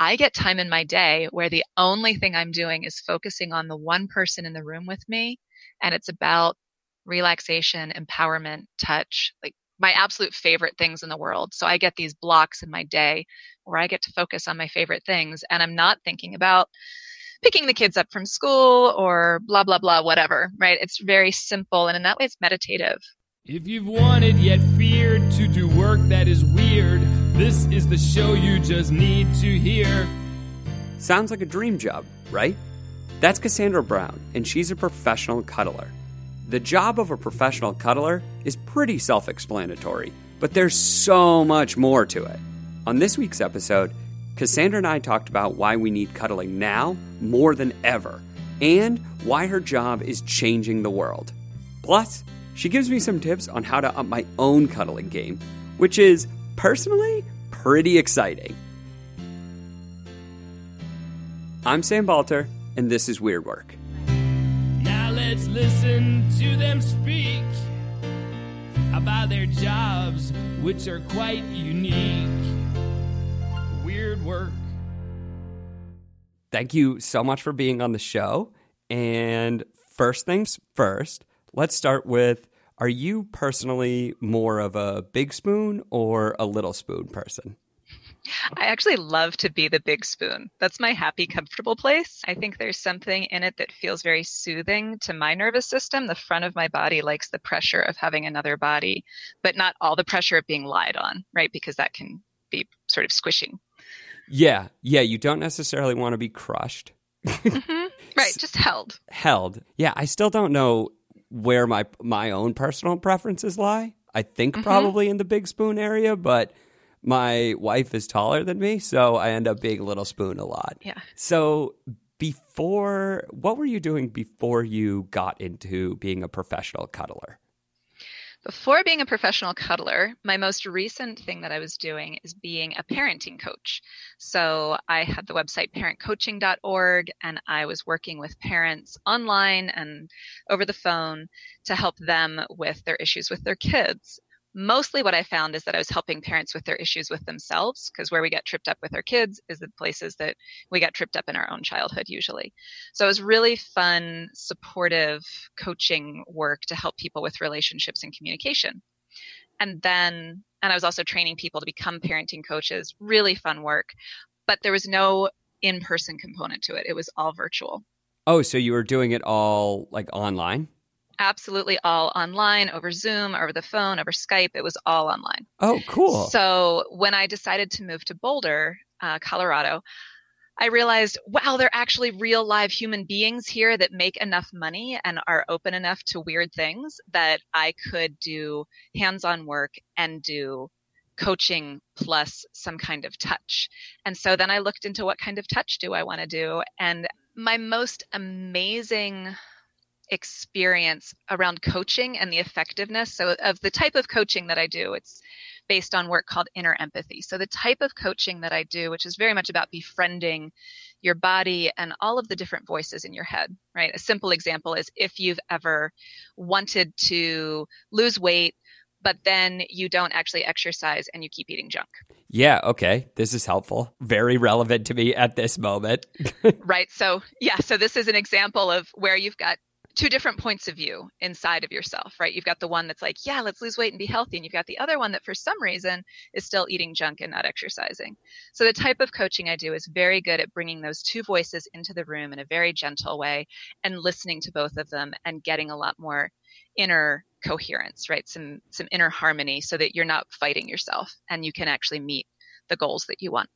I get time in my day where the only thing I'm doing is focusing on the one person in the room with me. And it's about relaxation, empowerment, touch, like my absolute favorite things in the world. So I get these blocks in my day where I get to focus on my favorite things and I'm not thinking about picking the kids up from school or blah, blah, blah, whatever, right? It's very simple. And in that way, it's meditative. If you've wanted yet feared to do work that is weird, this is the show you just need to hear. Sounds like a dream job, right? That's Cassandra Brown, and she's a professional cuddler. The job of a professional cuddler is pretty self explanatory, but there's so much more to it. On this week's episode, Cassandra and I talked about why we need cuddling now more than ever, and why her job is changing the world. Plus, she gives me some tips on how to up my own cuddling game, which is, personally, pretty exciting. I'm Sam Balter, and this is Weird Work. Now let's listen to them speak about their jobs, which are quite unique. Weird Work. Thank you so much for being on the show. And first things first, let's start with Are you personally more of a big spoon or a little spoon person? I actually love to be the big spoon. That's my happy, comfortable place. I think there's something in it that feels very soothing to my nervous system. The front of my body likes the pressure of having another body, but not all the pressure of being lied on, right? Because that can be sort of squishing. Yeah, yeah, you don't necessarily want to be crushed. mm-hmm. Right, just held. Held. Yeah, I still don't know where my my own personal preferences lie. I think mm-hmm. probably in the big spoon area, but my wife is taller than me, so I end up being a little spoon a lot. Yeah. So before, what were you doing before you got into being a professional cuddler? Before being a professional cuddler, my most recent thing that I was doing is being a parenting coach. So I had the website parentcoaching.org and I was working with parents online and over the phone to help them with their issues with their kids mostly what I found is that I was helping parents with their issues with themselves, because where we get tripped up with our kids is the places that we got tripped up in our own childhood usually. So it was really fun, supportive coaching work to help people with relationships and communication. And then, and I was also training people to become parenting coaches, really fun work, but there was no in person component to it. It was all virtual. Oh, so you were doing it all like online? Absolutely all online over Zoom, over the phone, over Skype. It was all online. Oh, cool. So when I decided to move to Boulder, uh, Colorado, I realized, wow, there are actually real live human beings here that make enough money and are open enough to weird things that I could do hands on work and do coaching plus some kind of touch. And so then I looked into what kind of touch do I want to do. And my most amazing experience around coaching and the effectiveness. So, of the type of coaching that I do, it's based on work called inner empathy. So, the type of coaching that I do, which is very much about befriending your body and all of the different voices in your head, right? A simple example is if you've ever wanted to lose weight, but then you don't actually exercise and you keep eating junk. Yeah, okay. This is helpful. Very relevant to me at this moment. right. So, yeah, so this is an example of where you've got two different points of view inside of yourself, right? You've got the one that's like, yeah, let's lose weight and be healthy. And you've got the other one that for some reason is still eating junk and not exercising. So the type of coaching I do is very good at bringing those two voices into the room in a very gentle way and listening to both of them and getting a lot more inner coherence, right? Some, some inner harmony so that you're not fighting yourself and you can actually meet the goals that you want.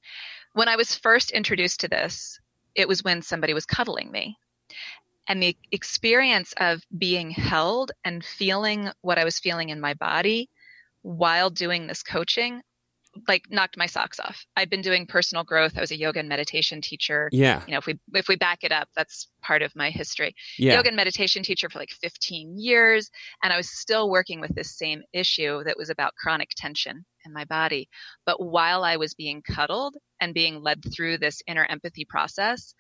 When I was first introduced to this, it was when somebody was cuddling me and the experience of being held and feeling what I was feeling in my body while doing this coaching like knocked my socks off. I've been doing personal growth. I was a yoga and meditation teacher. Yeah. You know, if we if we back it up, that's part of my history. Yeah. Yoga and meditation teacher for like 15 years, and I was still working with this same issue that was about chronic tension in my body. But while I was being cuddled and being led through this inner empathy process,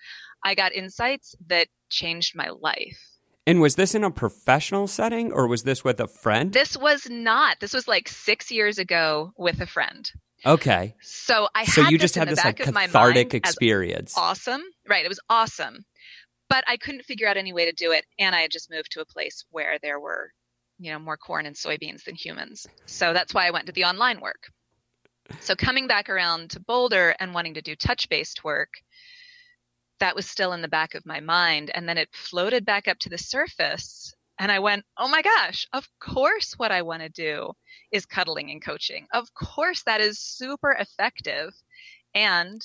I got insights that changed my life. And was this in a professional setting or was this with a friend? This was not. This was like six years ago with a friend. okay. So I So had you just had this back like of my cathartic experience. awesome. Right. It was awesome. But I couldn't figure out any way to do it. And I had just moved to a place where there were, you know, more corn and soybeans than humans. So that's why I went to the online work. So coming back around to Boulder and wanting to do touch based work, that was still in the back of my mind. And then it floated back up to the surface. And I went, oh my gosh, of course, what I want to do is cuddling and coaching. Of course, that is super effective. And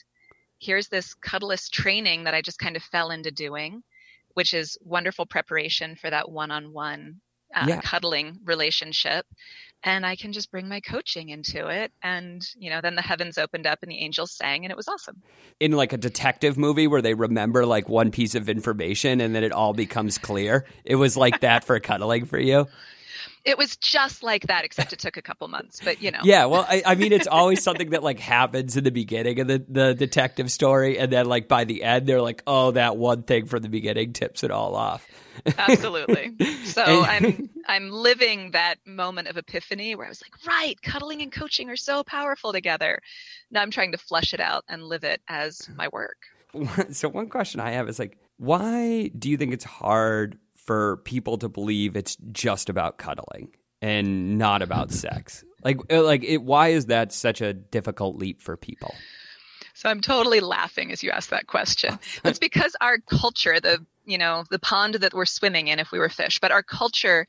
here's this cuddlist training that I just kind of fell into doing, which is wonderful preparation for that one on one one Yeah. Uh, cuddling relationship. And I can just bring my coaching into it. And, you know, then the heavens opened up and the angels sang, and it was awesome. in like a detective movie where they remember like one piece of information and then it all becomes clear. It was like that for cuddling for you. It was just like that, except it took a couple months. But, you know, Yeah, well, I, I mean, it's always something that like happens in the beginning of the, the detective story, and then like by the end, they're like, "Oh, that one thing from the beginning tips it all off." absolutely. So I'm I'm living that moment of epiphany where I was like, right, cuddling and coaching are so powerful together. Now I'm trying to flush it out and live it as my work. so one question I have is like, why do you think it's hard for people to believe it's just about cuddling and not about sex? Like, uh, like it, why is that such a difficult leap for people? So I'm totally laughing as you ask that question. It's because our culture, the you know, the pond that we're swimming in if we were fish, but our culture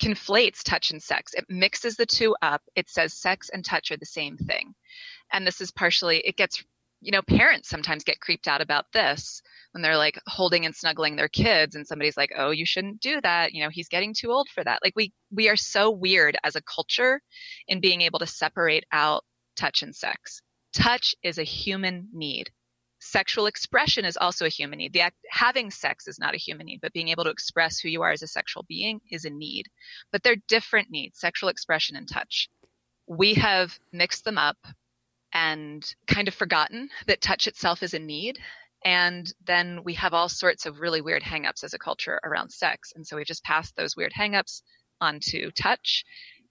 conflates touch and sex. It mixes the two up. It says sex and touch are the same thing. And this is partially it gets you know, parents sometimes get creeped out about this when they're like holding and snuggling their kids and somebody's like, "Oh, you shouldn't do that. You know, he's getting too old for that." Like we we are so weird as a culture in being able to separate out touch and sex. Touch is a human need. Sexual expression is also a human need. The act, having sex is not a human need, but being able to express who you are as a sexual being is a need. But they're different needs, sexual expression and touch. We have mixed them up and kind of forgotten that touch itself is a need. And then we have all sorts of really weird hangups as a culture around sex. And so we've just passed those weird hangups onto touch.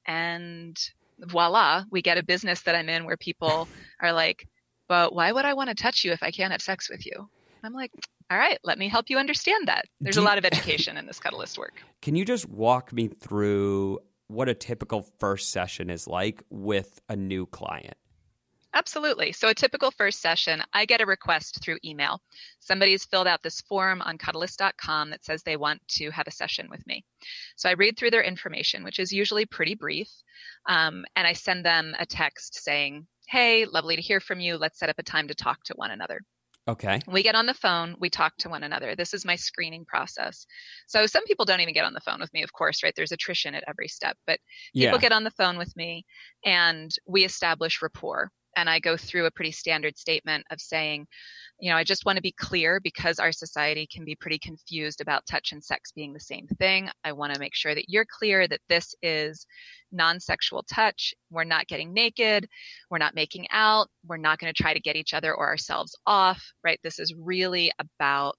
And voila, we get a business that I'm in where people are like, but why would I want to touch you if I can't have sex with you? I'm like, all right, let me help you understand that. There's Do a lot of education in this cuddlist work. Can you just walk me through what a typical first session is like with a new client? Absolutely. So, a typical first session, I get a request through email. Somebody's filled out this form on Cuddlist.com that says they want to have a session with me. So, I read through their information, which is usually pretty brief, um, and I send them a text saying, Hey, lovely to hear from you. Let's set up a time to talk to one another. Okay. We get on the phone, we talk to one another. This is my screening process. So, some people don't even get on the phone with me, of course, right? There's attrition at every step, but Yeah. people get on the phone with me and we establish rapport and i go through a pretty standard statement of saying you know i just want to be clear because our society can be pretty confused about touch and sex being the same thing. I want to make sure that you're clear that this is non-sexual touch. We're not getting naked. We're not making out. We're not going to try to get each other or ourselves off right? This is really about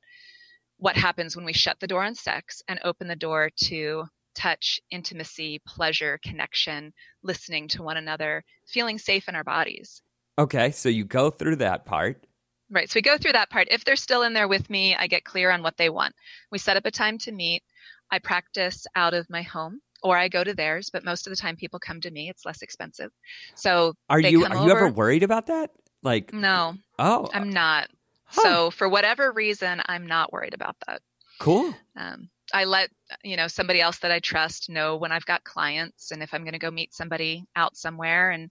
what happens when we shut the door on sex and open the door to touch, intimacy, pleasure, connection, listening to one another, feeling safe in our bodies. Okay. So you go through that part. Right. So we go through that part. If they're still in there with me, I get clear on what they want. We set up a time to meet. I practice out of my home or I go to theirs, but most of the time people come to me. It's less expensive. So Are you are you ever worried about that? Like, No, oh, I'm not. Huh. So for whatever reason, I'm not worried about that. cool. um, I let you know somebody else that I trust know when I've got clients and if I'm going to go meet somebody out somewhere, and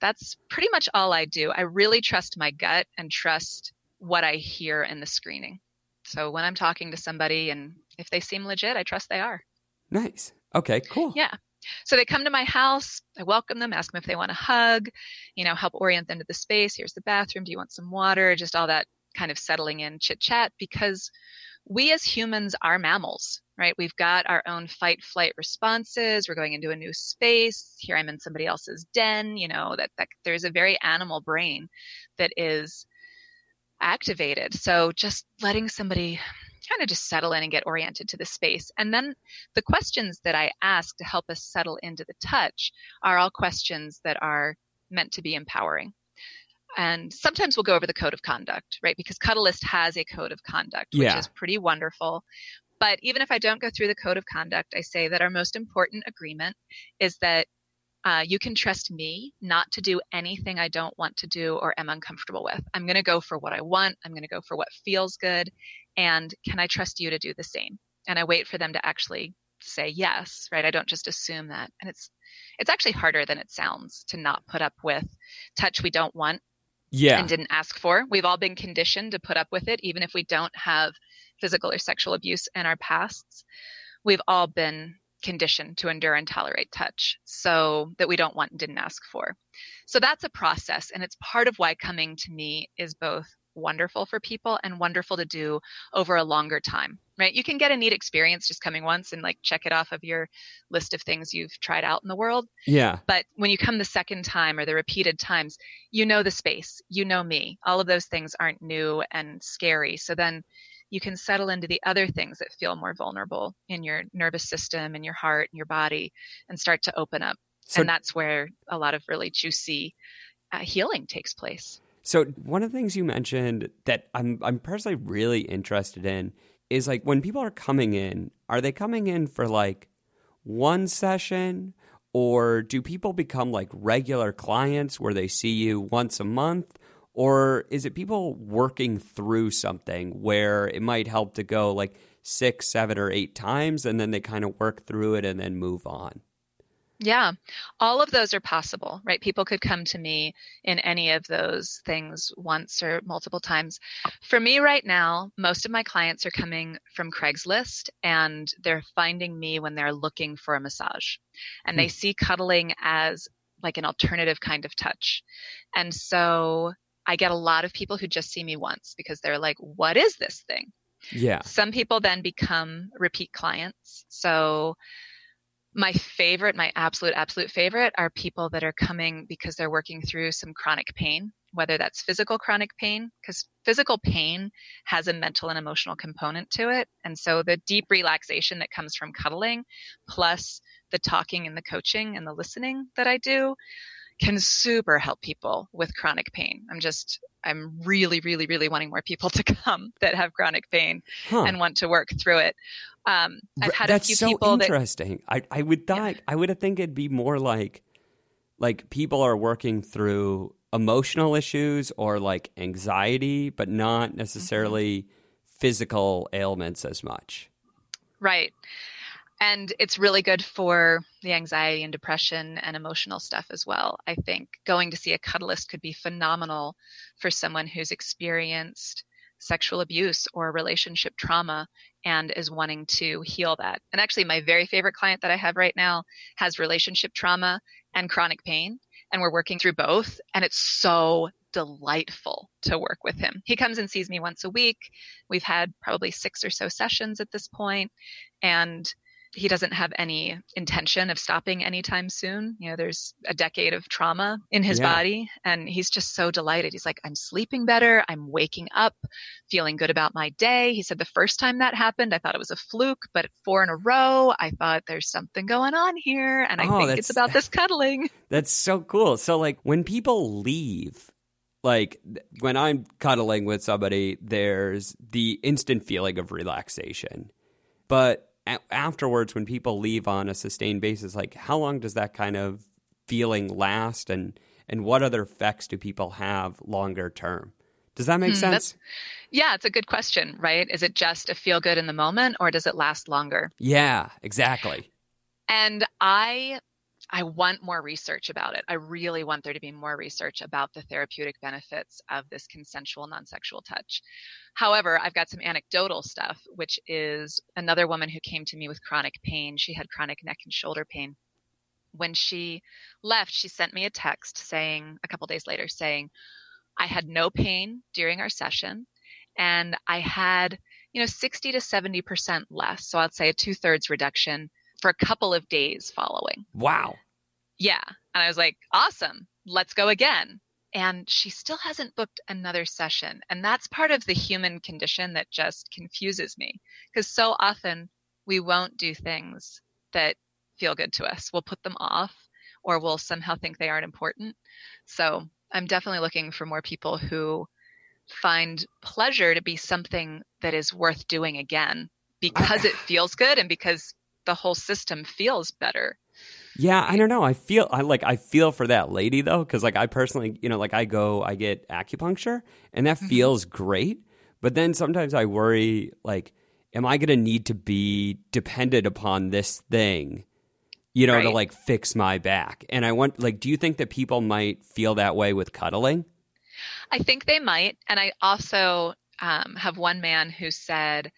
that's pretty much all I do. I really trust my gut and trust what I hear in the screening. So when I'm talking to somebody and if they seem legit, I trust they are. Nice. Okay. Cool. Yeah. So they come to my house, I welcome them, ask them if they want a hug, you know, help orient them to the space. Here's the bathroom. Do you want some water? Just all that kind of settling in chit chat because we as humans are mammals, right? We've got our own fight flight responses. We're going into a new space. Here I'm in somebody else's den, you know, that, that there's a very animal brain that is activated. So just letting somebody kind of just settle in and get oriented to the space. And then the questions that I ask to help us settle into the touch are all questions that are meant to be empowering. And sometimes we'll go over the code of conduct, right? Because Cuddlist has a code of conduct, which Yeah. is pretty wonderful. But even if I don't go through the code of conduct, I say that our most important agreement is that uh, you can trust me not to do anything I don't want to do or am uncomfortable with. I'm going to go for what I want. I'm going to go for what feels good. And can I trust you to do the same? And I wait for them to actually say yes, right? I don't just assume that. And it's it's actually harder than it sounds to not put up with touch we don't want Yeah. and didn't ask for. We've all been conditioned to put up with it, even if we don't have physical or sexual abuse in our pasts. We've all been conditioned to endure and tolerate touch so that we don't want and didn't ask for. So that's a process. And it's part of why coming to me is both wonderful for people and wonderful to do over a longer time, right? You can get a neat experience just coming once and like check it off of your list of things you've tried out in the world. Yeah. But when you come the second time or the repeated times, you know the space, you know me. All of those things aren't new and scary. So then you can settle into the other things that feel more vulnerable in your nervous system and your heart and your body and start to open up. So and that's where a lot of really juicy uh, healing takes place. So one of the things you mentioned that I'm I'm personally really interested in is like when people are coming in, are they coming in for like one session or do people become like regular clients where they see you once a month or is it people working through something where it might help to go like 6, 7 or 8 times and then they kind of work through it and then move on? Yeah, all of those are possible, right? People could come to me in any of those things once or multiple times. For me right now, most of my clients are coming from Craigslist and they're finding me when they're looking for a massage. And they hmm. see cuddling as like an alternative kind of touch. And so I get a lot of people who just see me once because they're like, what is this thing? Yeah. Some people then become repeat clients. So my favorite, my absolute, absolute favorite are people that are coming because they're working through some chronic pain, whether that's physical chronic pain, because physical pain has a mental and emotional component to it. And so the deep relaxation that comes from cuddling, plus the talking and the coaching and the listening that I do, can super help people with chronic pain. I'm just, I'm really, really, really wanting more people to come that have chronic pain Huh. and want to work through it. Um, I've had That's a few so people that interesting. I I would thought I would have think it'd be more like like people are working through emotional issues or like anxiety, but not Mm-hmm. necessarily physical ailments as much. Right. And it's really good for the anxiety and depression and emotional stuff as well. I think going to see a cuddlist could be phenomenal for someone who's experienced sexual abuse or relationship trauma and is wanting to heal that. And actually, my very favorite client that I have right now has relationship trauma and chronic pain, and we're working through both. And it's so delightful to work with him. He comes and sees me once a week. We've had probably six or so sessions at this point, and he doesn't have any intention of stopping anytime soon. You know, there's a decade of trauma in his Yeah. body, and he's just so delighted. He's like, I'm sleeping better. I'm waking up, feeling good about my day. He said the first time that happened, I thought it was a fluke, but four in a row, I thought there's something going on here, and I Oh, think it's about this cuddling. That's so cool. So like when people leave, like when I'm cuddling with somebody, there's the instant feeling of relaxation. But afterwards when people leave on a sustained basis, like how long does that kind of feeling last and and what other effects do people have longer term? Does that make Hmm, sense? Yeah, it's a good question, right? Is it just a feel good in the moment, or does it last longer? Yeah, exactly. and i i want more research about it. I really want there to be more research about the therapeutic benefits of this consensual non-sexual touch. However i've got some anecdotal stuff which is another woman who came to me with chronic pain. She had chronic neck and shoulder pain. When she left, she sent me a text saying, a couple days later, saying, I had no pain during our session and I had, you know, 60 to 70% less. So I'd say a two thirds reduction for a couple of days following. Wow. Yeah. And I was like, awesome, let's go again. And she still hasn't booked another session. And that's part of the human condition that just confuses me because so often we won't do things that feel good to us. We'll put them off or we'll somehow think they aren't important. So I'm definitely looking for more people who find pleasure to be something that is worth doing again because it feels good and because the whole system feels better. Yeah, I don't know. I feel I like I feel for that lady though cuz like I personally, you know, like I go I get acupuncture and that mm-hmm. feels great, but then sometimes I worry like am I going to need to be dependent upon this thing you know, right. to like fix my back. And I want, like, do you think that people might feel that way with cuddling? I think they might. And I also um, have one man who said,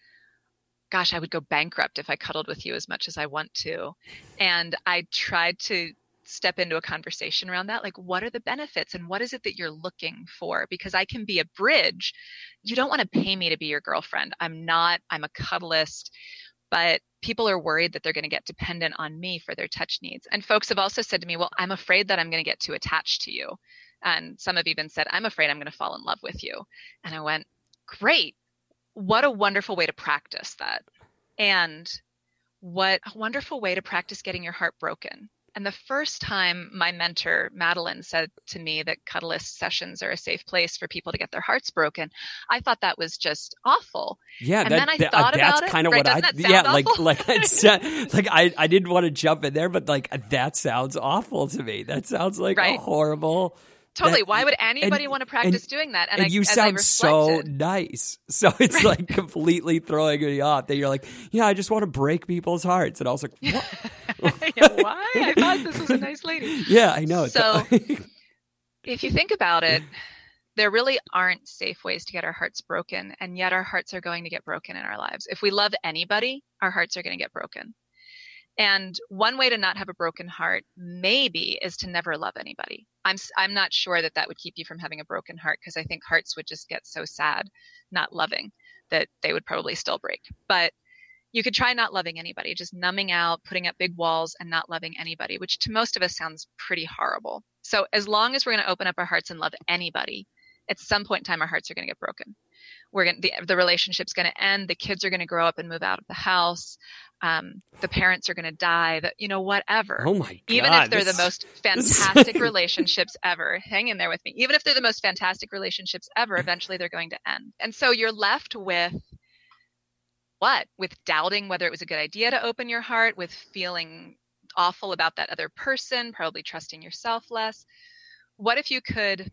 Gosh, I would go bankrupt if I cuddled with you as much as I want to. And I tried to step into a conversation around that. Like, what are the benefits and what is it that you're looking for? Because I can be a bridge. You don't want to pay me to be your girlfriend. I'm not, I'm a cuddlist but people are worried that they're going to get dependent on me for their touch needs. And folks have also said to me, well, I'm afraid that I'm going to get too attached to you. And some have even said, I'm afraid I'm going to fall in love with you. And I went, great. What a wonderful way to practice that. And what a wonderful way to practice getting your heart broken. And the first time my mentor, Madeline, said to me that Cuddlist sessions are a safe place for people to get their hearts broken, I thought that was just awful. Yeah, and that, then I that, thought uh, that's kind of it. what right? I yeah, like awful? like it's, uh, like I I didn't want to jump in there, but like that sounds awful to me. That sounds like right. a horrible Totally. That, Why would anybody and, want to practice and, doing that? And, I, you sound so nice. So it's right. like completely throwing me off that you're like, yeah, I just want to break people's hearts. And I was like, what? yeah, why? I thought this was a nice lady. Yeah, I know. So if you think about it, there really aren't safe ways to get our hearts broken. And yet our hearts are going to get broken in our lives. If we love anybody, our hearts are going to get broken. And one way to not have a broken heart, maybe, is to never love anybody. I'm I'm not sure that that would keep you from having a broken heart because I think hearts would just get so sad, not loving, that they would probably still break. But you could try not loving anybody, just numbing out, putting up big walls, and not loving anybody, which to most of us sounds pretty horrible. So as long as we're going to open up our hearts and love anybody, at some point in time, our hearts are going to get broken. We're going the the relationship's going to end. The kids are going to grow up and move out of the house um, the parents are going to die, that, you know, whatever. Oh my God. Even if they're this, the most fantastic relationships ever, hang in there with me. Even if they're the most fantastic relationships ever, eventually they're going to end. And so you're left with what? With doubting whether it was a good idea to open your heart, with feeling awful about that other person, probably trusting yourself less. What if you could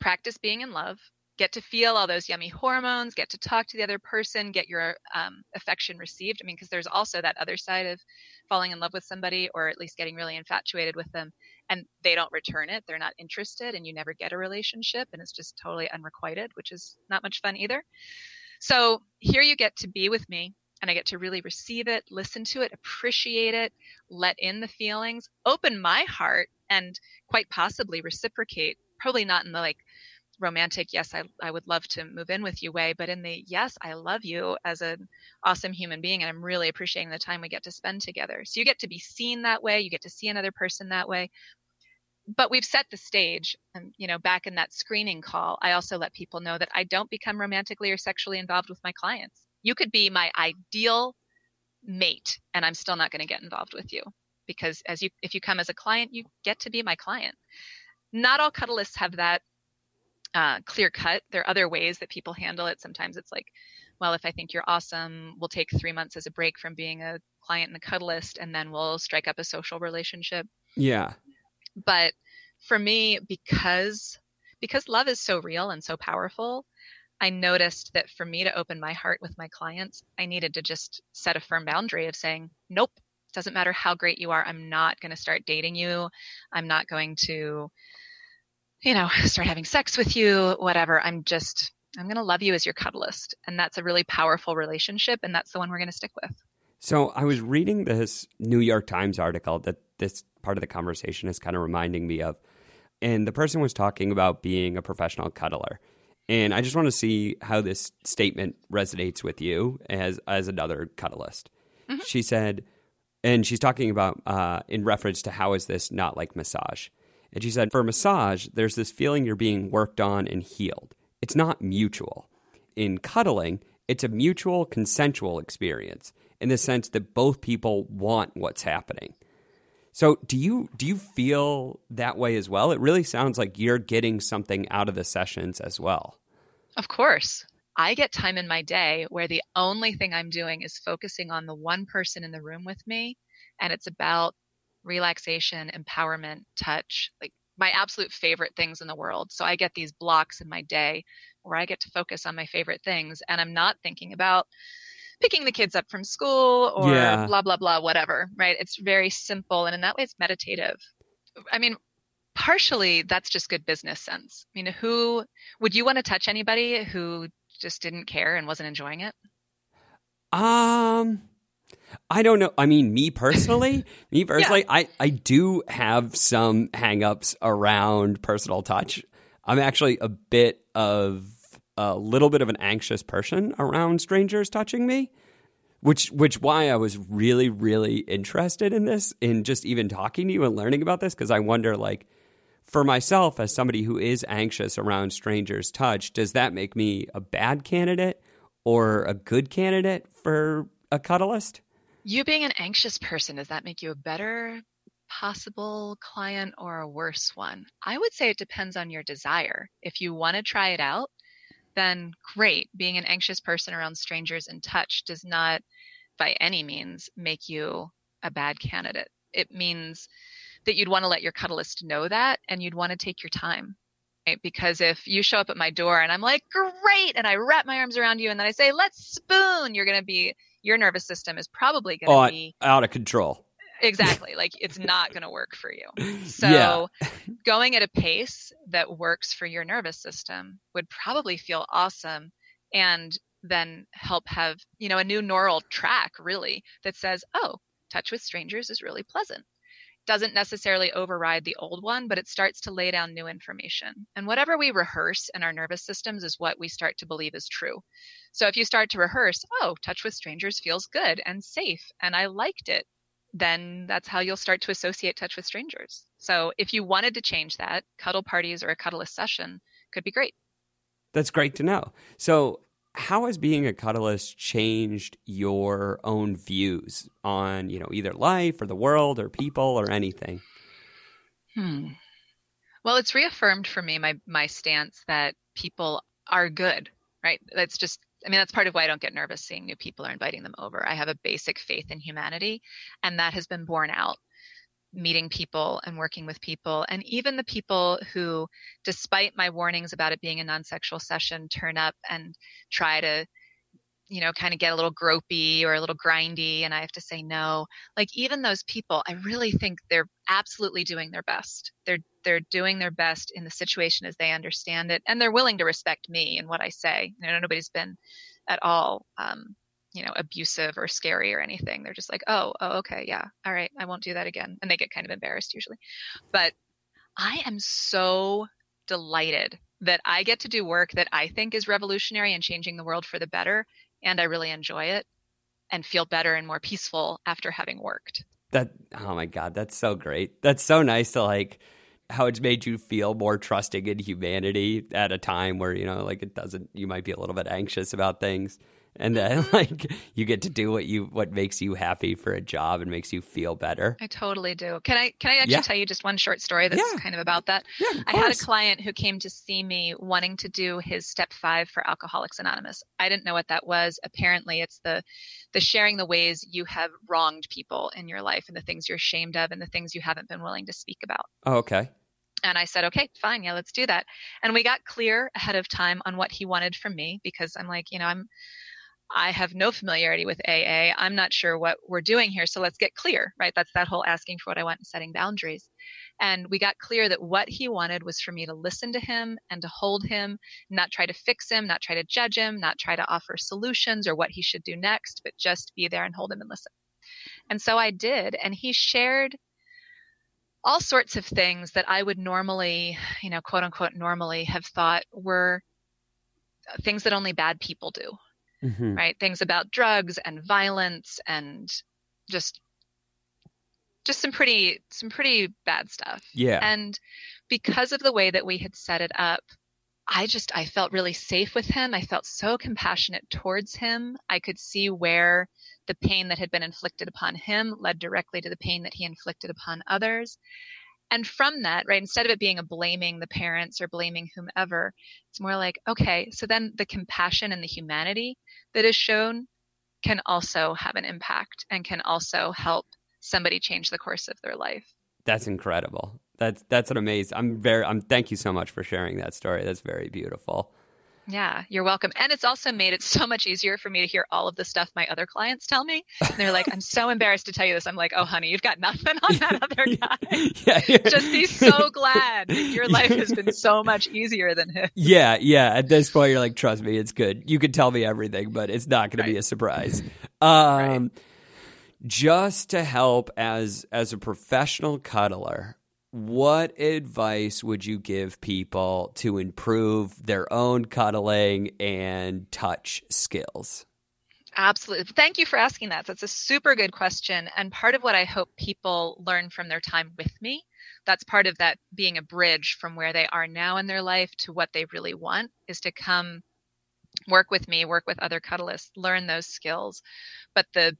practice being in love, get to feel all those yummy hormones, get to talk to the other person, get your um, affection received. I mean, because there's also that other side of falling in love with somebody or at least getting really infatuated with them and they don't return it. They're not interested and you never get a relationship and it's just totally unrequited, which is not much fun either. So here you get to be with me and I get to really receive it, listen to it, appreciate it, let in the feelings, open my heart, and quite possibly reciprocate. Probably not in the like romantic yes I, I would love to move in with you way but in the yes i love you as an awesome human being and i'm really appreciating the time we get to spend together. So you get to be seen that way you get to see another person that way. But we've set the stage and you know back in that screening call i also let people know that i don't become romantically or sexually involved with my clients. You could be my ideal mate and i'm still not going to get involved with you because as you if you come as a client you get to be my client. Not all cuddlists have that uh, clear cut. There are other ways that people handle it. Sometimes it's like, well, if I think you're awesome, we'll take three months as a break from being a client and a cuddlist, and then we'll strike up a social relationship. Yeah. But for me, because because love is so real and so powerful, I noticed that for me to open my heart with my clients, I needed to just set a firm boundary of saying, nope, doesn't matter how great you are, I'm not going to start dating you. I'm not going to you know, start having sex with you, whatever. I'm just, I'm going to love you as your cuddlist. And that's a really powerful relationship. And that's the one we're going to stick with. So I was reading this New York Times article that this part of the conversation is kind of reminding me of. And the person was talking about being a professional cuddler. And I just want to see how this statement resonates with you as as another cuddlist. Mm-hmm. She said, and she's talking about uh, in reference to how is this not like massage. And she said, for massage, there's this feeling you're being worked on and healed. It's not mutual. In cuddling, it's a mutual consensual experience in the sense that both people want what's happening. So do you do you feel that way as well? It really sounds like you're getting something out of the sessions as well. Of course. I get time in my day where the only thing I'm doing is focusing on the one person in the room with me and it's about relaxation, empowerment, touch, like my absolute favorite things in the world. So I get these blocks in my day where I get to focus on my favorite things and I'm not thinking about picking the kids up from school or yeah. blah blah blah whatever right it's very simple and in that way it's meditative i mean partially that's just good business sense i mean who would you want to touch anybody who just didn't care and wasn't enjoying it um I don't know. I mean, me personally, me personally, yeah. I, I do have some hangups around personal touch. I'm actually a bit of a little bit of an anxious person around strangers touching me which which why I was really really interested in this in just even talking to you and learning about this because I wonder like for myself as somebody who is anxious around strangers touch does that make me a bad candidate or a good candidate for a cuddlist you being an anxious person does that make you a better possible client or a worse one i would say it depends on your desire if you want to try it out then great. Being an anxious person around strangers in touch does not by any means make you a bad candidate. It means that you'd want to let your cuddlist know that and you'd want to take your time. Right? Because if you show up at my door and I'm like, great, and I wrap my arms around you and then I say, let's spoon, you're going to be, your nervous system is probably going to oh, be out of control. Exactly like it's not going to work for you. So yeah. going at a pace that works for your nervous system would probably feel awesome and then help have you know a new neural track really that says oh touch with strangers is really pleasant doesn't necessarily override the old one but it starts to lay down new information and whatever we rehearse in our nervous systems is what we start to believe is true so if you start to rehearse oh touch with strangers feels good and safe and i liked it then that's how you'll start to associate touch with strangers. So if you wanted to change that, cuddle parties or a cuddlist session could be great. That's great to know. So how has being a cuddlist changed your own views on, you know, either life or the world or people or anything? Hmm. Well, it's reaffirmed for me my my stance that people are good, right? That's just I mean, that's part of why I don't get nervous seeing new people or inviting them over. I have a basic faith in humanity, and that has been borne out meeting people and working with people. And even the people who, despite my warnings about it being a non sexual session, turn up and try to you know, kind of get a little gropey or a little grindy and I have to say no. Like even those people, I really think they're absolutely doing their best. They're they're doing their best in the situation as they understand it and they're willing to respect me and what I say. You know, nobody's been at all um, you know, abusive or scary or anything. They're just like, "Oh, oh okay, yeah. All right, I won't do that again." And they get kind of embarrassed usually. But I am so delighted that I get to do work that I think is revolutionary and changing the world for the better and I really enjoy it and feel better and more peaceful after having worked. That oh my god, that's so great. That's so nice to like how it's made you feel more trusting in humanity at a time where you know like it doesn't you might be a little bit anxious about things and then like you get to do what you what makes you happy for a job and makes you feel better. I totally do. Can I can I actually yeah. tell you just one short story that's yeah. kind of about that? Yeah, I had a client who came to see me wanting to do his step 5 for Alcoholics Anonymous. I didn't know what that was. Apparently it's the the sharing the ways you have wronged people in your life and the things you're ashamed of and the things you haven't been willing to speak about. Oh, okay. And I said, okay, fine. Yeah, let's do that. And we got clear ahead of time on what he wanted from me because I'm like, you know, I'm I have no familiarity with AA. I'm not sure what we're doing here. So let's get clear, right? That's that whole asking for what I want and setting boundaries. And we got clear that what he wanted was for me to listen to him and to hold him, not try to fix him, not try to judge him, not try to offer solutions or what he should do next, but just be there and hold him and listen. And so I did. And he shared all sorts of things that I would normally, you know, quote unquote, normally have thought were things that only bad people do, mm-hmm. right? Things about drugs and violence and just just some pretty some pretty bad stuff. Yeah. And because of the way that we had set it up, I just I felt really safe with him. I felt so compassionate towards him. I could see where the pain that had been inflicted upon him led directly to the pain that he inflicted upon others. And from that, right, instead of it being a blaming the parents or blaming whomever, it's more like, okay, so then the compassion and the humanity that is shown can also have an impact and can also help somebody change the course of their life. That's incredible. That's that's an amazing. I'm very. I'm. Thank you so much for sharing that story. That's very beautiful. Yeah, you're welcome. And it's also made it so much easier for me to hear all of the stuff my other clients tell me. And they're like, I'm so embarrassed to tell you this. I'm like, oh, honey, you've got nothing on that other guy. yeah, Just be so glad your life has been so much easier than his. Yeah, yeah. At this point, you're like, trust me, it's good. You can tell me everything, but it's not going right. to be a surprise. Um, right. Just to help as as a professional cuddler, what advice would you give people to improve their own cuddling and touch skills? Absolutely. Thank you for asking that. That's a super good question. And part of what I hope people learn from their time with me, that's part of that being a bridge from where they are now in their life to what they really want, is to come work with me, work with other cuddlists, learn those skills. But the,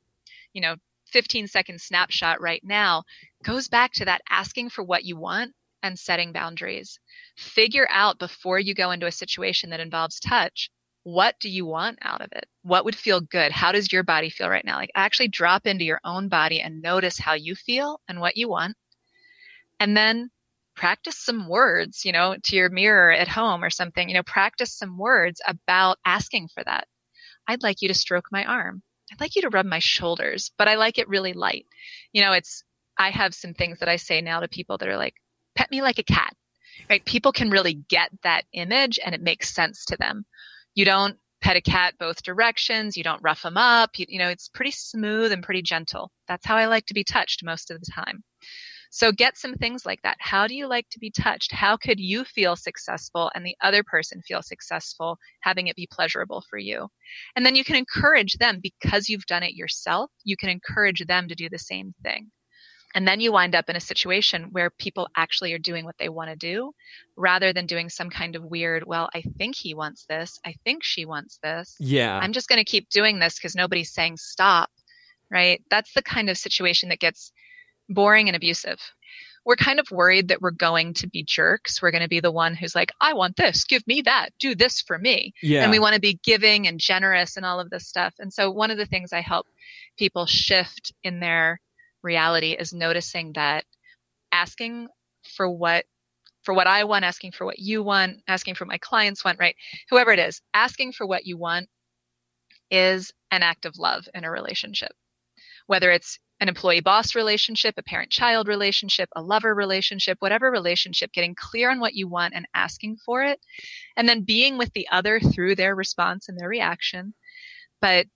you know, 15 second snapshot right now goes back to that asking for what you want and setting boundaries. Figure out before you go into a situation that involves touch, what do you want out of it? What would feel good? How does your body feel right now? Like actually drop into your own body and notice how you feel and what you want. And then practice some words, you know, to your mirror at home or something, you know, practice some words about asking for that. I'd like you to stroke my arm. I'd like you to rub my shoulders, but I like it really light. You know, it's, I have some things that I say now to people that are like, pet me like a cat, right? People can really get that image and it makes sense to them. You don't pet a cat both directions. You don't rough them up. You, you know, it's pretty smooth and pretty gentle. That's how I like to be touched most of the time. So get some things like that. How do you like to be touched? How could you feel successful and the other person feel successful having it be pleasurable for you? And then you can encourage them because you've done it yourself. You can encourage them to do the same thing. And then you wind up in a situation where people actually are doing what they want to do rather than doing some kind of weird, well, I think he wants this. I think she wants this. Yeah. I'm just going to keep doing this because nobody's saying stop. Right. That's the kind of situation that gets boring and abusive. We're kind of worried that we're going to be jerks. We're going to be the one who's like, I want this, give me that, do this for me. Yeah. And we want to be giving and generous and all of this stuff. And so one of the things I help people shift in their reality is noticing that asking for what for what I want, asking for what you want, asking for what my clients want, right? Whoever it is, asking for what you want is an act of love in a relationship. Whether it's an employee boss relationship, a parent child relationship, a lover relationship, whatever relationship, getting clear on what you want and asking for it, and then being with the other through their response and their reaction. But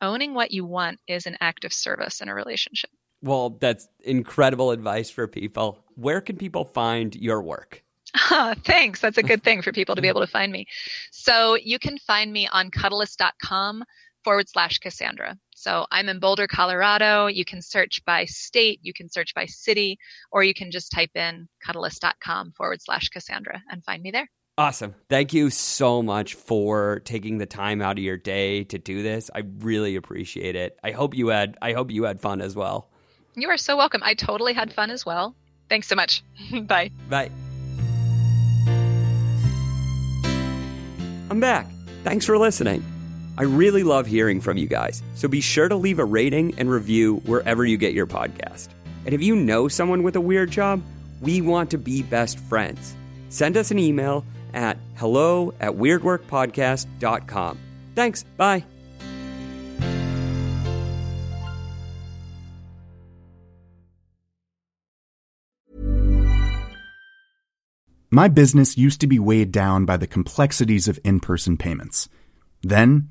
owning what you want is an act of service in a relationship. Well, that's incredible advice for people. Where can people find your work? Ah, thanks. That's a good thing for people to be able to find me. So you can find me on cuddlist.com forward slash Cassandra. So I'm in Boulder, Colorado. You can search by state, you can search by city, or you can just type in cuddlist.com forward slash Cassandra and find me there. Awesome. Thank you so much for taking the time out of your day to do this. I really appreciate it. I hope you had I hope you had fun as well. You are so welcome. I totally had fun as well. Thanks so much. Bye. Bye. I'm back. Thanks for listening. I really love hearing from you guys, so be sure to leave a rating and review wherever you get your podcast. And if you know someone with a weird job, we want to be best friends. Send us an email at hello at weirdworkpodcast.com. Thanks. Bye. My business used to be weighed down by the complexities of in person payments. Then,